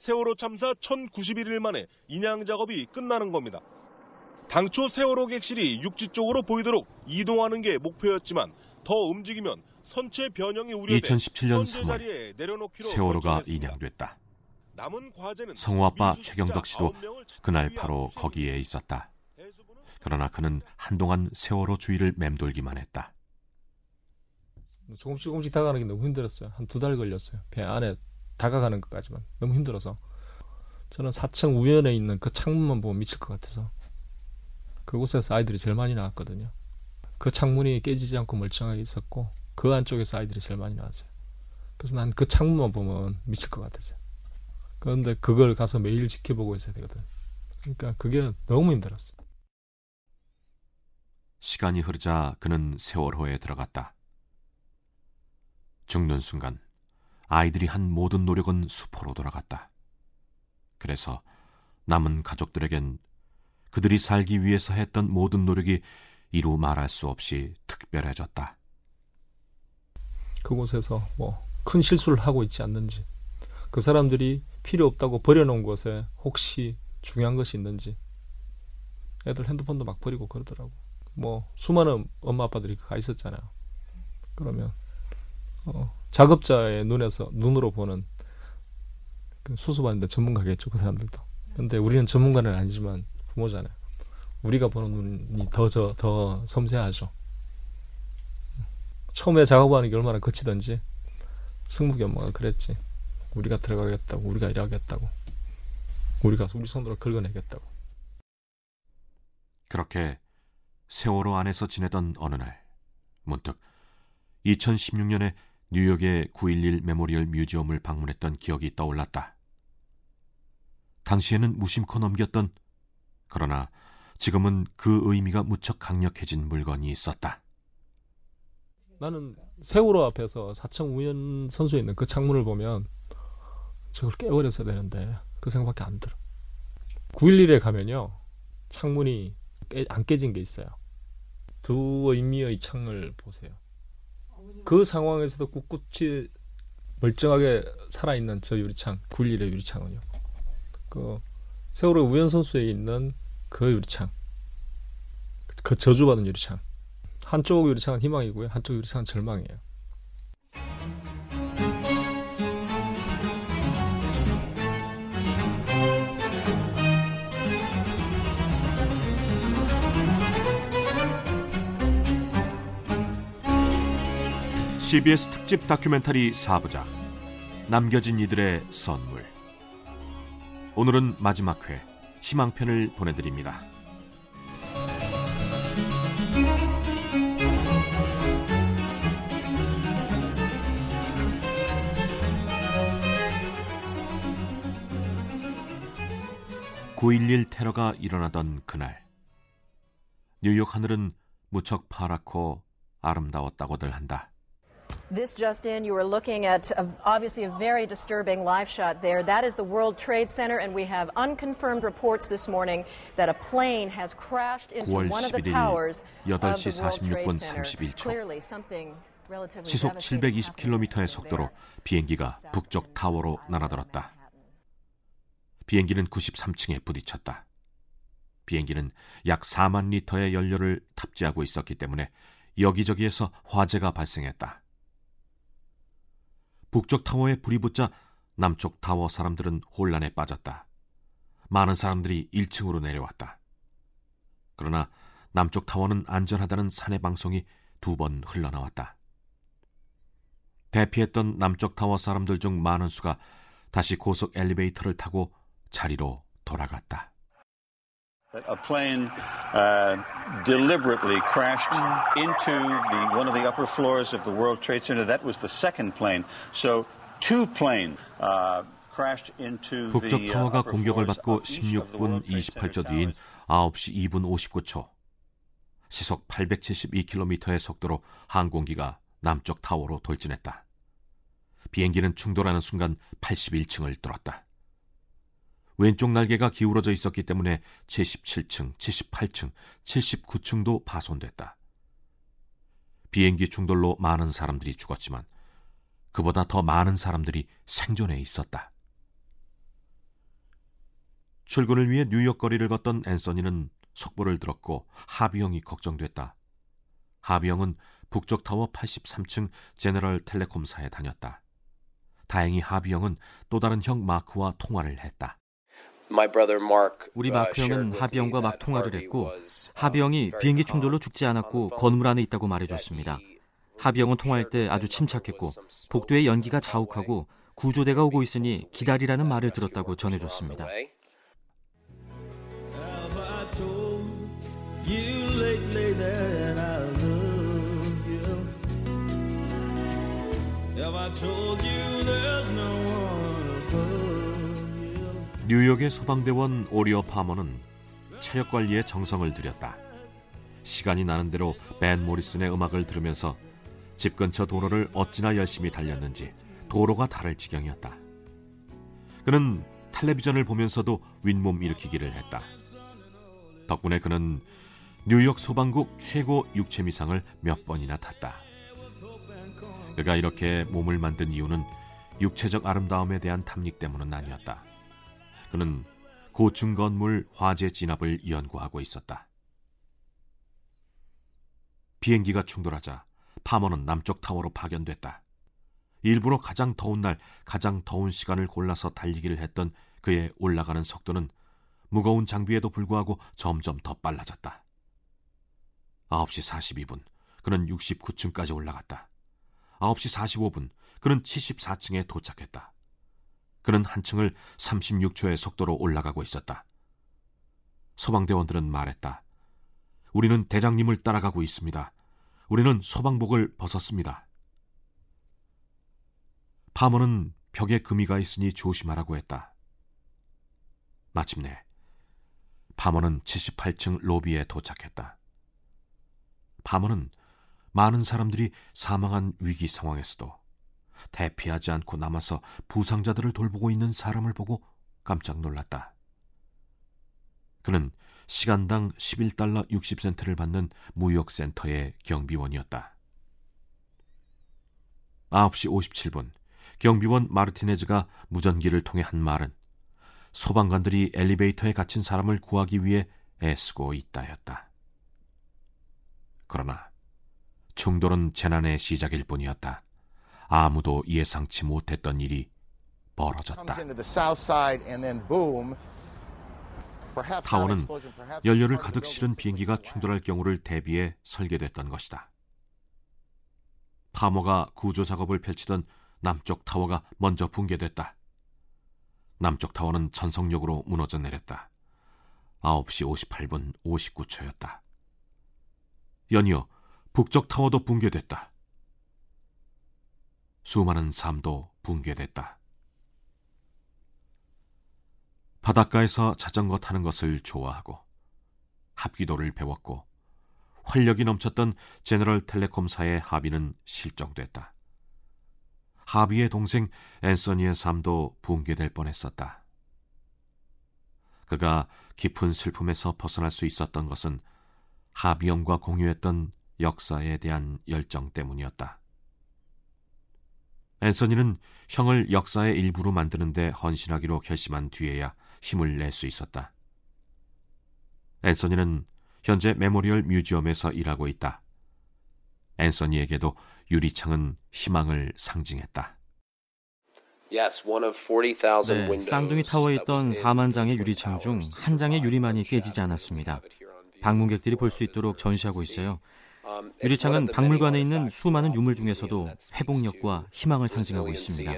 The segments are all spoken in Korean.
세월호 참사 1091일 만에 인양 작업이 끝나는 겁니다. 당초 세월호 객실이 육지 쪽으로 보이도록 이동하는 게 목표였지만 더 움직이면 선체 변형이 우려돼 2017년 3월 세월호가 인양됐다. 성우 아빠 최경덕 씨도 그날 바로 거기에 있었다. 그러나 그는 한동안 세월호 주위를 맴돌기만 했다. 조금씩 조금씩 다가가는 게 너무 힘들었어요. 한 두 달 걸렸어요. 배 안에 다가가는 것까지만 너무 힘들어서 저는 4층 우연에 있는 그 창문만 보면 미칠 것 같아서 그곳에서 아이들이 제일 많이 나왔거든요. 그 창문이 깨지지 않고 멀쩡하게 있었고 그 안쪽에서 아이들이 제일 많이 나왔어요. 그래서 난 그 창문만 보면 미칠 것 같았어요. 그런데 그걸 가서 매일 지켜보고 있어야 되거든. 그러니까 그게 너무 힘들었어. 시간이 흐르자 그는 세월호에 들어갔다. 죽는 순간 아이들이 한 모든 노력은 수포로 돌아갔다. 그래서 남은 가족들에겐 그들이 살기 위해서 했던 모든 노력이 이루 말할 수 없이 특별해졌다. 그곳에서 뭐 큰 실수를 하고 있지 않는지, 그 사람들이 필요 없다고 버려놓은 곳에 혹시 중요한 것이 있는지, 애들 핸드폰도 막 버리고 그러더라고. 뭐 수많은 엄마 아빠들이 가 있었잖아요. 그러면 어, 작업자의 눈에서 눈으로 보는 그 수습하는데 전문가겠죠 그 사람들도. 근데 우리는 전문가는 아니지만 부모잖아요. 우리가 보는 눈이 더저더 섬세하죠. 처음에 작업하는 게 얼마나 거치던지 승무기 엄마가 그랬지. 우리가 들어가겠다고, 우리가 일하겠다고, 우리가 우리 손으로 긁어내겠다고. 그렇게 세월호 안에서 지내던 어느 날 문득 2016년에 뉴욕의 9.11 Memorial Museum을 방문했던 기억이 떠올랐다. 당시에는 무심코 넘겼던 그러나 지금은 그 의미가 무척 강력해진 물건이 있었다. 나는 세월호 앞에서 사층 우현 선수에 있는 그 창문을 보면 저걸 깨버렸어야 되는데 그 생각밖에 안 들어. 9.11에 가면요 창문이 깨, 안 깨진 게 있어요. 두 의미의 창을 보세요. 그 상황에서도 꿋꿋이 멀쩡하게 살아있는 저 유리창, 9.11의 유리창은요. 그 세월호 우연 선수에 있는 그 유리창, 그 저주받은 유리창. 한쪽 유리창은 희망이고요, 한쪽 유리창은 절망이에요. CBS 특집 다큐멘터리 4부작 남겨진 이들의 선물 오늘은 마지막 회 희망편을 보내드립니다. (9.11) 테러가 일어나던 그날 뉴욕 하늘은 무척 파랗고 아름다웠다고들 한다. This just in, you are looking at a, obviously a very disturbing live shot there. That is the World Trade Center, and we have unconfirmed reports this morning that a plane has crashed into one of the towers of the World Trade Center. Clearly, something 시속 720km의 속도로 비행기가 북쪽 타워로 날아들었다. 비행기는 93층에 부딪혔다. 비행기는 약 4만 리터의 연료를 탑재하고 있었기 때문에 여기저기에서 화재가 발생했다. 북쪽 타워에 불이 붙자 남쪽 타워 사람들은 혼란에 빠졌다. 많은 사람들이 1층으로 내려왔다. 그러나 남쪽 타워는 안전하다는 사내 방송이 두 번 흘러나왔다. 대피했던 남쪽 타워 사람들 중 많은 수가 다시 고속 엘리베이터를 타고 자리로 돌아갔다. A plane uh, deliberately crashed into the, one of the upper floors of the World Trade Center. That was the second plane. So two planes uh, crashed into 북쪽 the 타워가 공격을 받고 16분 28초 뒤인 9시 2분 59초 시속 872km의 속도로 항공기가 남쪽 타워로 돌진했다. 비행기는 충돌하는 순간 81층을 뚫었다. 왼쪽 날개가 기울어져 있었기 때문에 77층, 78층, 79층도 파손됐다. 비행기 충돌로 많은 사람들이 죽었지만 그보다 더 많은 사람들이 생존해 있었다. 출근을 위해 뉴욕 거리를 걷던 앤서니는 속보를 들었고 하비형이 걱정됐다. 하비형은 북쪽 타워 83층 제너럴 텔레콤사에 다녔다. 다행히 하비형은 또 다른 형 마크와 통화를 했다. 우리 마크 형은 하비 형과 막 통화를 했고 하비 형이 비행기 충돌로 죽지 않았고 건물 안에 있다고 말해줬습니다. 하비 형은 통화할 때 아주 침착했고 복도에 연기가 자욱하고 구조대가 오고 있으니 기다리라는 말을 들었다고 전해줬습니다. 뉴욕의 소방대원 오리어 파머는 체력 관리에 정성을 들였다. 시간이 나는 대로 벤 모리슨의 음악을 들으면서 집 근처 도로를 어찌나 열심히 달렸는지 도로가 다를 지경이었다. 그는 텔레비전을 보면서도 윗몸 일으키기를 했다. 덕분에 그는 뉴욕 소방국 최고 육체미상을 몇 번이나 탔다. 그가 이렇게 몸을 만든 이유는 육체적 아름다움에 대한 탐닉 때문은 아니었다. 그는 고층 건물 화재 진압을 연구하고 있었다. 비행기가 충돌하자 파머는 남쪽 타워로 파견됐다. 일부러 가장 더운 날, 가장 더운 시간을 골라서 달리기를 했던 그의 올라가는 속도는 무거운 장비에도 불구하고 점점 더 빨라졌다. 9시 42분, 그는 69층까지 올라갔다. 9시 45분, 그는 74층에 도착했다. 그는 한층을 36초의 속도로 올라가고 있었다. 소방대원들은 말했다. 우리는 대장님을 따라가고 있습니다. 우리는 소방복을 벗었습니다. 파머는 벽에 금이가 있으니 조심하라고 했다. 마침내 파머는 78층 로비에 도착했다. 파머는 많은 사람들이 사망한 위기 상황에서도 대피하지 않고 남아서 부상자들을 돌보고 있는 사람을 보고 깜짝 놀랐다. 그는 시간당 11달러 60센트를 받는 무역센터의 경비원이었다. 9시 57분, 경비원 마르티네즈가 무전기를 통해 한 말은 소방관들이 엘리베이터에 갇힌 사람을 구하기 위해 애쓰고 있다였다. 그러나 충돌은 재난의 시작일 뿐이었다. 아무도 예상치 못했던 일이 벌어졌다. 타워는 연료를 가득 실은 비행기가 충돌할 경우를 대비해 설계됐던 것이다. 파머가 구조 작업을 펼치던 남쪽 타워가 먼저 붕괴됐다. 남쪽 타워는 전속력으로 무너져 내렸다. 9시 58분 59초였다. 연이어 북쪽 타워도 붕괴됐다. 수많은 삶도 붕괴됐다. 바닷가에서 자전거 타는 것을 좋아하고 합기도를 배웠고 활력이 넘쳤던 제너럴 텔레콤사의 하비는 실종됐다. 하비의 동생 앤서니의 삶도 붕괴될 뻔했었다. 그가 깊은 슬픔에서 벗어날 수 있었던 것은 하비 형과 공유했던 역사에 대한 열정 때문이었다. 앤서니는 형을 역사의 일부로 만드는데 헌신하기로 결심한 뒤에야 힘을 낼 수 있었다. 앤서니는 현재 Memorial Museum에서 일하고 있다. 앤서니에게도 유리창은 희망을 상징했다. 네, 쌍둥이 타워에 있던 4만 장의 유리창 중 한 장의 유리만이 깨지지 않았습니다. 방문객들이 볼 수 있도록 전시하고 있어요. 유리창은 박물관에 있는 수많은 유물 중에서도 회복력과 희망을 상징하고 있습니다.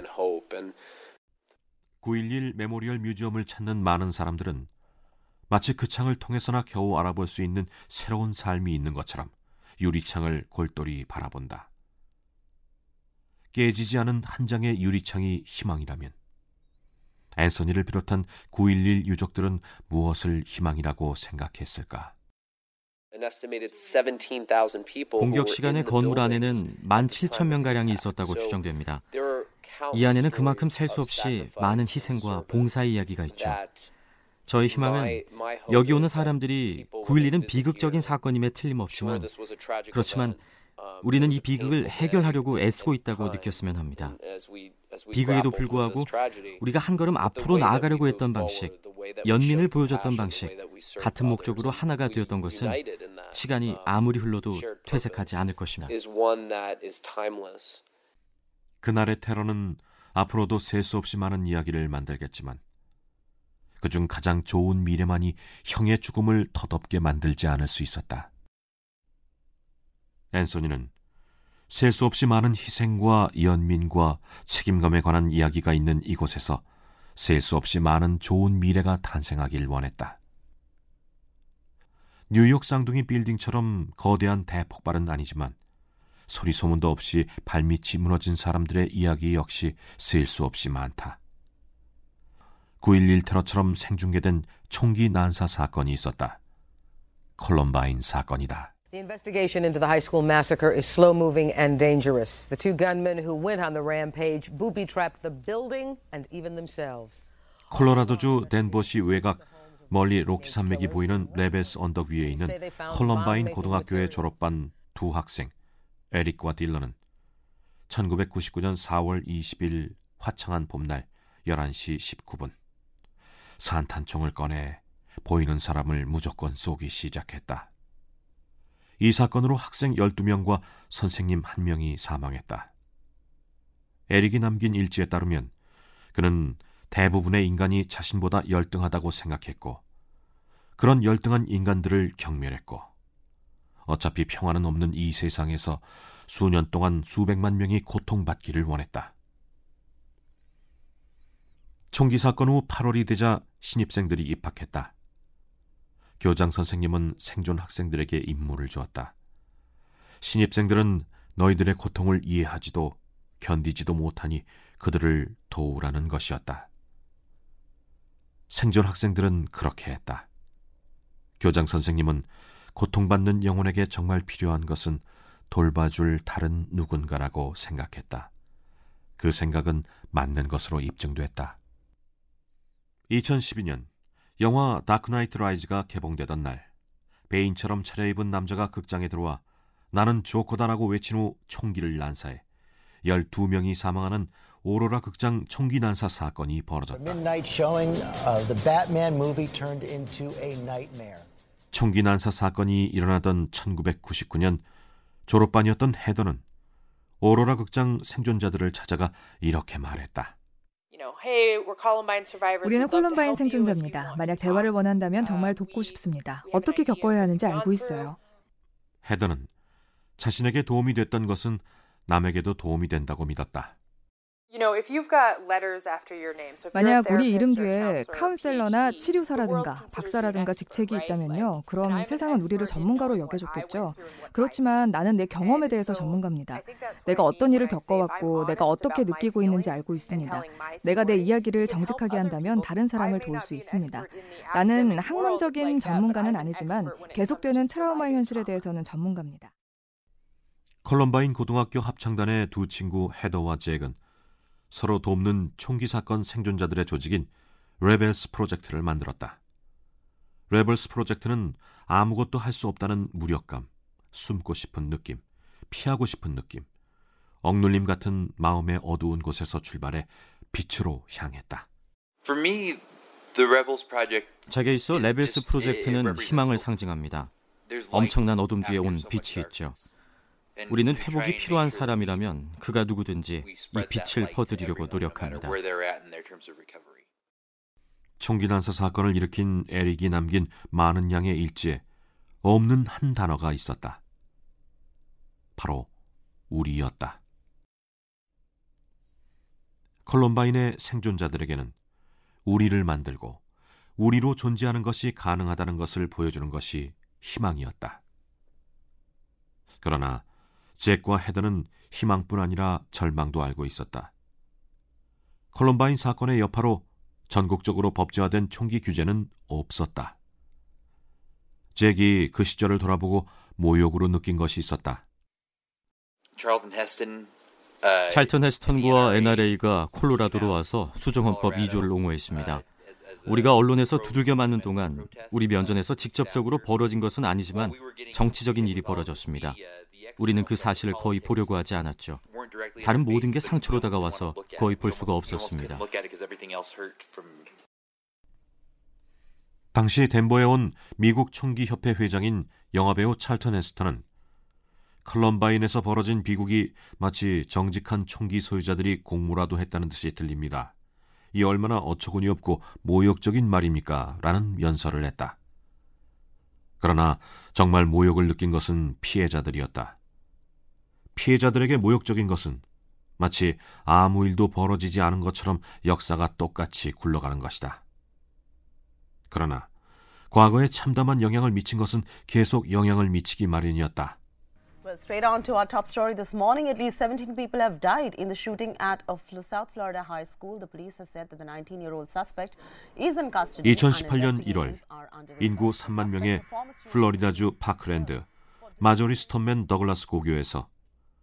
9.11 Memorial Museum을 찾는 많은 사람들은 마치 그 창을 통해서나 겨우 알아볼 수 있는 새로운 삶이 있는 것처럼 유리창을 골똘히 바라본다. 깨지지 않은 한 장의 유리창이 희망이라면 앤서니를 비롯한 9.11 유족들은 무엇을 희망이라고 생각했을까? 공격 시간에 건물 안에는 17,000명가량이 있었다고 추정됩니다. 이 안에는 그만큼 셀 수 없이 많은 희생과 봉사의 이야기가 있죠. 저의 희망은 여기 오는 사람들이 9.11은 비극적인 사건임에 틀림없지만 그렇지만 우리는 이 비극을 해결하려고 애쓰고 있다고 느꼈으면 합니다. 비극에도 불구하고 우리가 한 걸음 앞으로 나아가려고 했던 방식, 연민을 보여줬던 방식, 같은 목적으로 하나가 되었던 것은 시간이 아무리 흘러도 퇴색하지 않을 것입니다. 그날의 테러는 앞으로도 셀 수 없이 많은 이야기를 만들겠지만 그중 가장 좋은 미래만이 형의 죽음을 더덥게 만들지 않을 수 있었다. 앤소니는 셀 수 없이 많은 희생과 연민과 책임감에 관한 이야기가 있는 이곳에서 셀 수 없이 많은 좋은 미래가 탄생하길 원했다. 뉴욕 쌍둥이 빌딩처럼 거대한 대폭발은 아니지만 소리 소문도 없이 발밑이 무너진 사람들의 이야기 역시 셀 수 없이 많다. 9.11 테러처럼 생중계된 총기 난사 사건이 있었다. 콜럼바인 사건이다. The investigation into the high school massacre is slow moving and dangerous. The two gunmen who went on the rampage booby trapped the building and even themselves. 콜로라도주 덴버시 외곽 멀리 로키 산맥이 보이는 레베스 언덕 위에 있는 콜럼바인 고등학교에 졸업한 두 학생 에릭과 딜런은 1999년 4월 20일 화창한 봄날 11시 19분 산탄총을 꺼내 보이는 사람을 무조건 쏘기 시작했다. 이 사건으로 학생 12명과 선생님 1명이 사망했다. 에릭이 남긴 일지에 따르면 그는 대부분의 인간이 자신보다 열등하다고 생각했고 그런 열등한 인간들을 경멸했고 어차피 평화는 없는 이 세상에서 수년 동안 수백만 명이 고통받기를 원했다. 총기 사건 후 8월이 되자 신입생들이 입학했다. 교장 선생님은 생존 학생들에게 임무를 주었다. 신입생들은 너희들의 고통을 이해하지도 견디지도 못하니 그들을 도우라는 것이었다. 생존 학생들은 그렇게 했다. 교장 선생님은 고통받는 영혼에게 정말 필요한 것은 돌봐줄 다른 누군가라고 생각했다. 그 생각은 맞는 것으로 입증됐다. 2012년 영화 다크나이트 라이즈가 개봉되던 날 베인처럼 차려입은 남자가 극장에 들어와 나는 조커다라고 외친 후 총기를 난사해 12명이 사망하는 오로라 극장 총기 난사 사건이 벌어졌다. 총기 난사 사건이 일어나던 1999년 졸업반이었던 헤더는 오로라 극장 생존자들을 찾아가 이렇게 말했다. 우리는 콜럼바인 생존자입니다. 만약 대화를 원한다면 정말 돕고 싶습니다. 어떻게 겪어야 하는지 알고 있어요. 헤더는 자신에게 도움이 됐던 것은 남에게도 도움이 된다고 믿었다. 만약 우리 이름 뒤에 카운셀러나 치료사라든가 박사라든가 직책이 있다면요. 그럼 세상은 우리를 전문가로 여겨줬겠죠. 그렇지만 나는 내 경험에 대해서 전문가입니다. 내가 어떤 일을 겪어왔고 내가 어떻게 느끼고 있는지 알고 있습니다. 내가 내 이야기를 정직하게 한다면 다른 사람을 도울 수 있습니다. 나는 학문적인 전문가는 아니지만 계속되는 트라우마 현실에 대해서는 전문가입니다. 콜럼바인 고등학교 합창단의 두 친구 헤더와 잭은 서로 돕는 총기 사건 생존자들의 조직인 Rebels 프로젝트를 만들었다. Rebels 프로젝트는 아무것도 할 수 없다는 무력감, 숨고 싶은 느낌, 피하고 싶은 느낌, 억눌림 같은 마음의 어두운 곳에서 출발해 빛으로 향했다. 제게 있어 Rebels 프로젝트는 희망을 상징합니다. 엄청난 어둠 뒤에 온 빛이 있죠. 우리는 회복이 필요한 사람이라면 그가 누구든지 이 빛을 퍼드리려고 노력합니다. 총기 난사 사건을 일으킨 에릭이 남긴 많은 양의 일지에 없는 한 단어가 있었다. 바로 우리였다. 콜럼바인의 생존자들에게는 우리를 만들고 우리로 존재하는 것이 가능하다는 것을 보여주는 것이 희망이었다. 그러나 잭과 헤더는 희망뿐 아니라 절망도 알고 있었다. 콜럼바인 사건의 여파로 전국적으로 법제화된 총기 규제는 없었다. 잭이 그 시절을 돌아보고 모욕으로 느낀 것이 있었다. 찰턴 헤스턴과 NRA가 콜로라도로 와서 수정헌법 2조를 옹호했습니다. 우리가 언론에서 두들겨 맞는 동안 우리 면전에서 직접적으로 벌어진 것은 아니지만 정치적인 일이 벌어졌습니다. 우리는 그 사실을 거의 보려고 하지 않았죠. 다른 모든 게 상처로 다가와서 거의 볼 수가 없었습니다. 당시 덴버에 온 미국 총기협회 회장인 영화배우 찰턴 에스터는 클럼바인에서 벌어진 비극이 마치 정직한 총기 소유자들이 공모라도 했다는 듯이 들립니다. 이 얼마나 어처구니 없고 모욕적인 말입니까? 라는 연설을 했다. 그러나 정말 모욕을 느낀 것은 피해자들이었다. 피해자들에게 모욕적인 것은 마치 아무 일도 벌어지지 않은 것처럼 역사가 똑같이 굴러가는 것이다. 그러나 과거에 참담한 영향을 미친 것은 계속 영향을 미치기 마련이었다. Well, straight on to our top story this morning. At least 17 people have died in the shooting at a South Florida high school. The police has said that the 19-year-old suspect is in custody. 2018년 1월 인구 3만 명의 플로리다주 파크랜드 마조리 스톤맨 더글라스 고교에서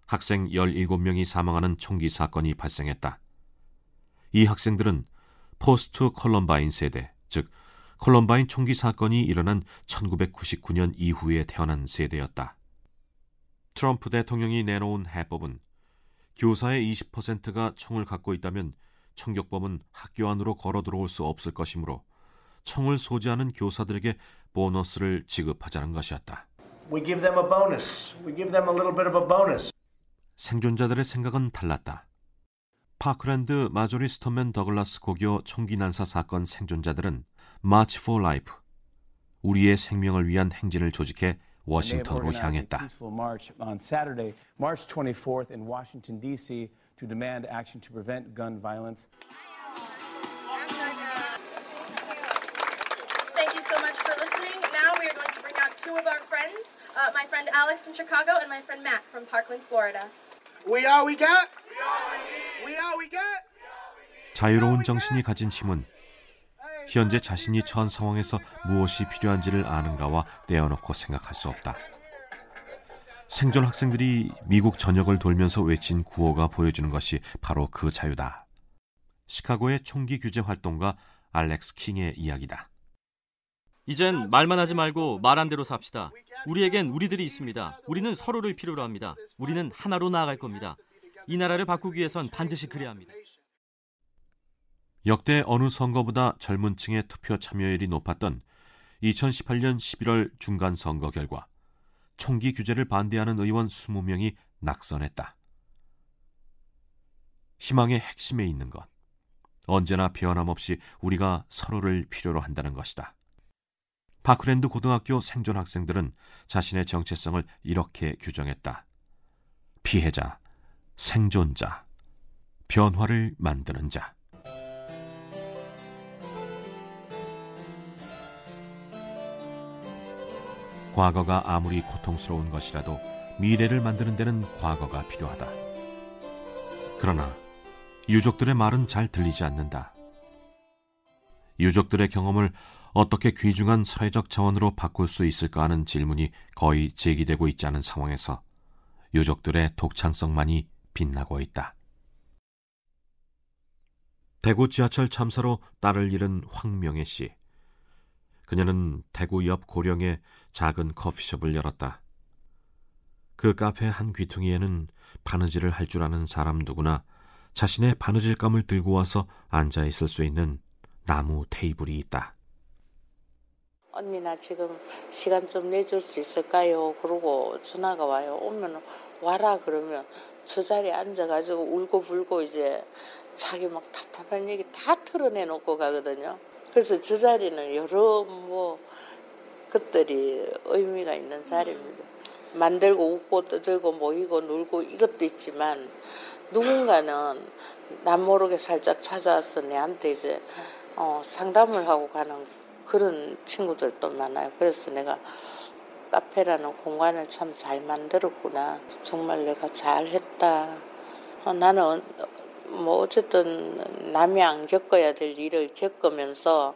학생 17명이 사망하는 총기 사건이 발생했다. 이 학생들은 post 콜럼바인 세대, 즉 콜럼바인 총기 사건이 일어난 1999년 이후에 태어난 세대였다. 트럼프 대통령이 내놓은 해법은 교사의 20%가 총을 갖고 있다면 총격범은 학교 안으로 걸어 들어올 수 없을 것이므로 총을 소지하는 교사들에게 보너스를 지급하자는 것이었다. We give them a bonus. We give them a little bit of a bonus. 생존자들의 생각은 달랐다. 파크랜드 마조리 스톤맨 더글라스 고교 총기 난사 사건 생존자들은 March for Life, 우리의 생명을 위한 행진을 조직해 워싱턴으로 향했다. on Saturday, March 24th in Washington D.C. to demand action to prevent gun violence. Thank you so much for listening. Now we are going to bring out two of our friends, uh, my friend Alex from Chicago and my friend Matt from Parkland, Florida. We all we got? We all we got? 자유로운 정신이 가진 힘은 현재 자신이 처한 상황에서 무엇이 필요한지를 아는가와 떼어놓고 생각할 수 없다. 생존 학생들이 미국 전역을 돌면서 외친 구호가 보여주는 것이 바로 그 자유다. 시카고의 총기 규제 활동가 알렉스 킹의 이야기다. 이젠 말만 하지 말고 말한 대로 삽시다. 우리에겐 우리들이 있습니다. 우리는 서로를 필요로 합니다. 우리는 하나로 나아갈 겁니다. 이 나라를 바꾸기 위해선 반드시 그래야 합니다. 역대 어느 선거보다 젊은 층의 투표 참여율이 높았던 2018년 11월 중간 선거 결과 총기 규제를 반대하는 의원 20명이 낙선했다. 희망의 핵심에 있는 것. 언제나 변함없이 우리가 서로를 필요로 한다는 것이다. 파크랜드 고등학교 생존 학생들은 자신의 정체성을 이렇게 규정했다. 피해자, 생존자, 변화를 만드는 자. 과거가 아무리 고통스러운 것이라도 미래를 만드는 데는 과거가 필요하다. 그러나 유족들의 말은 잘 들리지 않는다. 유족들의 경험을 어떻게 귀중한 사회적 자원으로 바꿀 수 있을까 하는 질문이 거의 제기되고 있지 않은 상황에서 유족들의 독창성만이 빛나고 있다. 대구 지하철 참사로 딸을 잃은 황명애 씨. 그녀는 대구 옆 고령에 작은 커피숍을 열었다. 그 카페 한 귀퉁이에는 바느질을 할 줄 아는 사람 누구나 자신의 바느질감을 들고 와서 앉아 있을 수 있는 나무 테이블이 있다. 언니 나 지금 시간 좀 내줄 수 있을까요? 그러고 전화가 와요. 오면 와라 그러면 저 자리에 앉아가지고 울고 불고 이제 자기 막 답답한 얘기 다 털어내놓고 가거든요. 그래서 저 자리는 여러 뭐 것들이 의미가 있는 자리입니다. 만들고 웃고 떠들고 모이고 놀고 이것도 있지만 누군가는 남 모르게 살짝 찾아와서 내한테 이제 어, 상담을 하고 가는 그런 친구들도 많아요. 그래서 내가 카페라는 공간을 참 잘 만들었구나. 정말 내가 잘 했다. 어, 나는 뭐 어쨌든 남이 안 겪어야 될 일을 겪으면서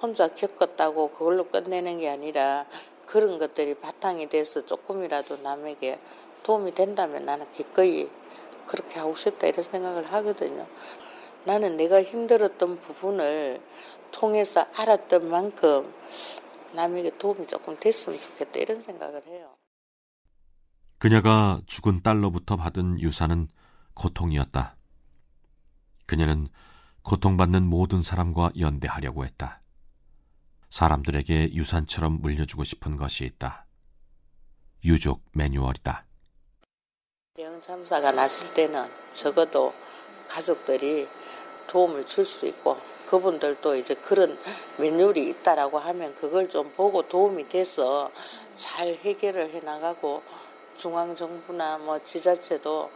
혼자 겪었다고 그걸로 끝내는 게 아니라 그런 것들이 바탕이 돼서 조금이라도 남에게 도움이 된다면 나는 기꺼이 그렇게 하고 싶다 이런 생각을 하거든요. 나는 내가 힘들었던 부분을 통해서 알았던 만큼 남에게 도움이 조금 됐으면 좋겠다 이런 생각을 해요. 그녀가 죽은 딸로부터 받은 유산은 고통이었다. 그녀는 고통받는 모든 사람과 연대하려고 했다. 사람들에게 유산처럼 물려주고 싶은 것이 있다. 유족 매뉴얼이다. 대형 참사가 났을 때는 적어도 가족들이 도움을 줄 수 있고 그분들도 이제 그런 매뉴얼이 있다라고 하면 그걸 좀 보고 도움이 돼서 잘 해결을 해 나가고 중앙 정부나 뭐 지자체도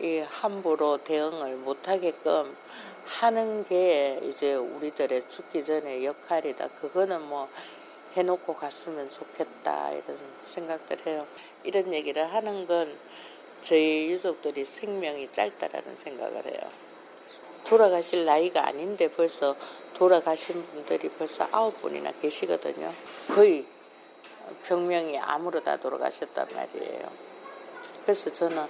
이 함부로 대응을 못 하게끔 하는 게 이제 우리들의 죽기 전에 역할이다. 그거는 뭐 해놓고 갔으면 좋겠다 이런 생각들 해요. 이런 얘기를 하는 건 저희 유족들이 생명이 짧다라는 생각을 해요. 돌아가실 나이가 아닌데 벌써 돌아가신 분들이 벌써 아홉 분이나 계시거든요. 거의 병명이 암으로 다 돌아가셨단 말이에요. 그래서 저는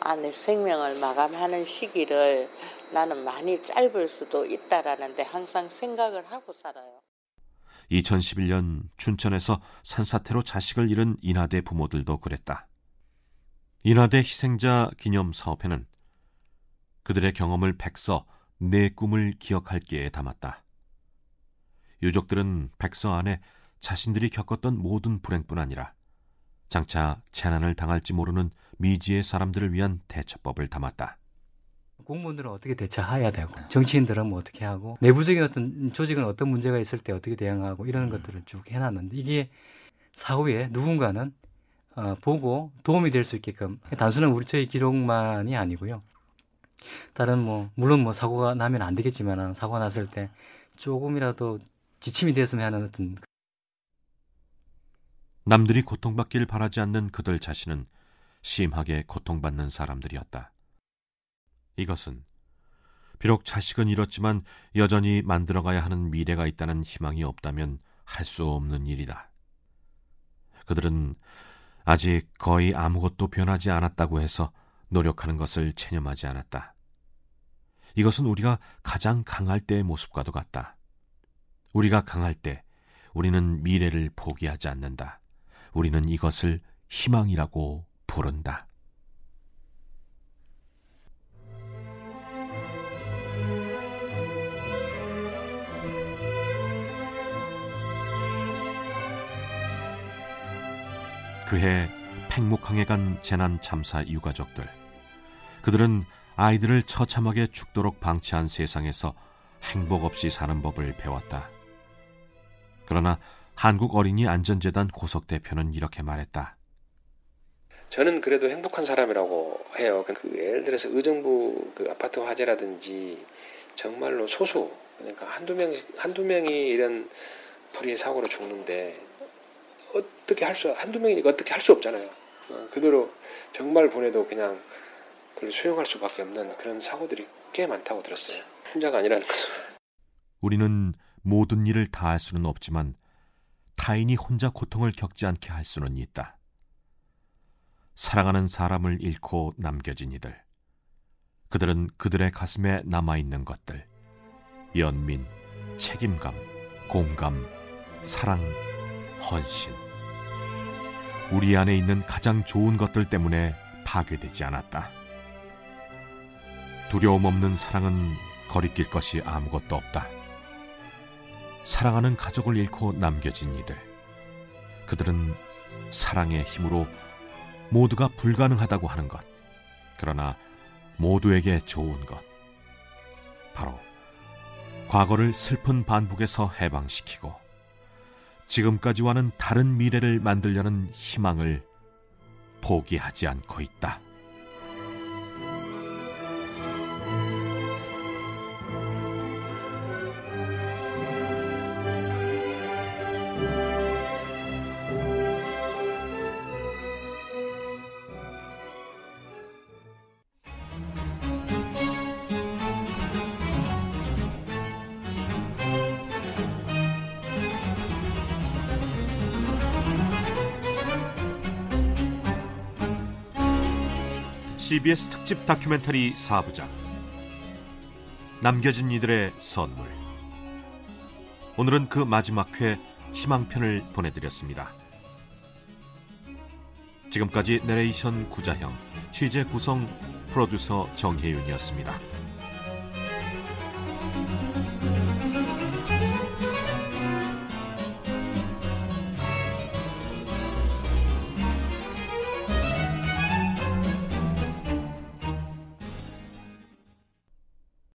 아, 내 생명을 마감하는 시기를 나는 많이 짧을 수도 있다라는데 항상 생각을 하고 살아요. 2011년 춘천에서 산사태로 자식을 잃은 인하대 부모들도 그랬다. 인하대 희생자 기념 사업회는 그들의 경험을 백서 내 꿈을 기억할기에 담았다. 유족들은 백서 안에 자신들이 겪었던 모든 불행뿐 아니라 장차 재난을 당할지 모르는 미지의 사람들을 위한 대처법을 담았다. 공무원들은 어떻게 대처해야 되고 정치인들은 뭐 어떻게 하고 내부적인 어떤 조직은 어떤 문제가 있을 때 어떻게 대응하고 이런 것들을 쭉 해놨는데 이게 사후에 누군가는 어, 보고 도움이 될 수 있게끔 단순한 우리 저희 기록만이 아니고요. 다른 뭐 물론 뭐 사고가 나면 안 되겠지만 사고 가 났을 때 조금이라도 지침이 되었으면 하는 어떤 남들이 고통받기를 바라지 않는 그들 자신은 심하게 고통받는 사람들이었다. 이것은 비록 자식은 잃었지만 여전히 만들어가야 하는 미래가 있다는 희망이 없다면 할 수 없는 일이다. 그들은 아직 거의 아무것도 변하지 않았다고 해서 노력하는 것을 체념하지 않았다. 이것은 우리가 가장 강할 때의 모습과도 같다. 우리가 강할 때 우리는 미래를 포기하지 않는다. 우리는 이것을 희망이라고 부른다. 그해 팽목항에 간 재난 참사 유가족들. 그들은 아이들을 처참하게 죽도록 방치한 세상에서 행복 없이 사는 법을 배웠다. 그러나 한국 어린이 안전재단 고석 대표는 이렇게 말했다. 저는 그래도 행복한 사람이라고 해요. 그 예를 들어서 의정부 그 아파트 화재라든지 정말로 소수 그러니까 한두 명 한두 명이 이런 불의 사고로 죽는데 어떻게 할 수 한두 명이니까 어떻게 할 수 없잖아요. 어, 그대로 정말 보내도 그냥 그걸 수용할 수밖에 없는 그런 사고들이 꽤 많다고 들었어요. 혼자가 아니라는 것은. 우리는 모든 일을 다 할 수는 없지만 타인이 혼자 고통을 겪지 않게 할 수는 있다. 사랑하는 사람을 잃고 남겨진 이들. 그들은 그들의 가슴에 남아있는 것들. 연민, 책임감, 공감, 사랑, 헌신. 우리 안에 있는 가장 좋은 것들 때문에 파괴되지 않았다. 두려움 없는 사랑은 거리낄 것이 아무것도 없다. 사랑하는 가족을 잃고 남겨진 이들. 그들은 사랑의 힘으로 모두가 불가능하다고 하는 것. 그러나 모두에게 좋은 것. 바로 과거를 슬픈 반복에서 해방시키고 지금까지와는 다른 미래를 만들려는 희망을 포기하지 않고 있다. CBS 특집 다큐멘터리 4부작 남겨진 이들의 선물 오늘은 그 마지막 회 희망편을 보내드렸습니다. 지금까지 내레이션 구자형, 취재 구성 프로듀서 정혜윤이었습니다.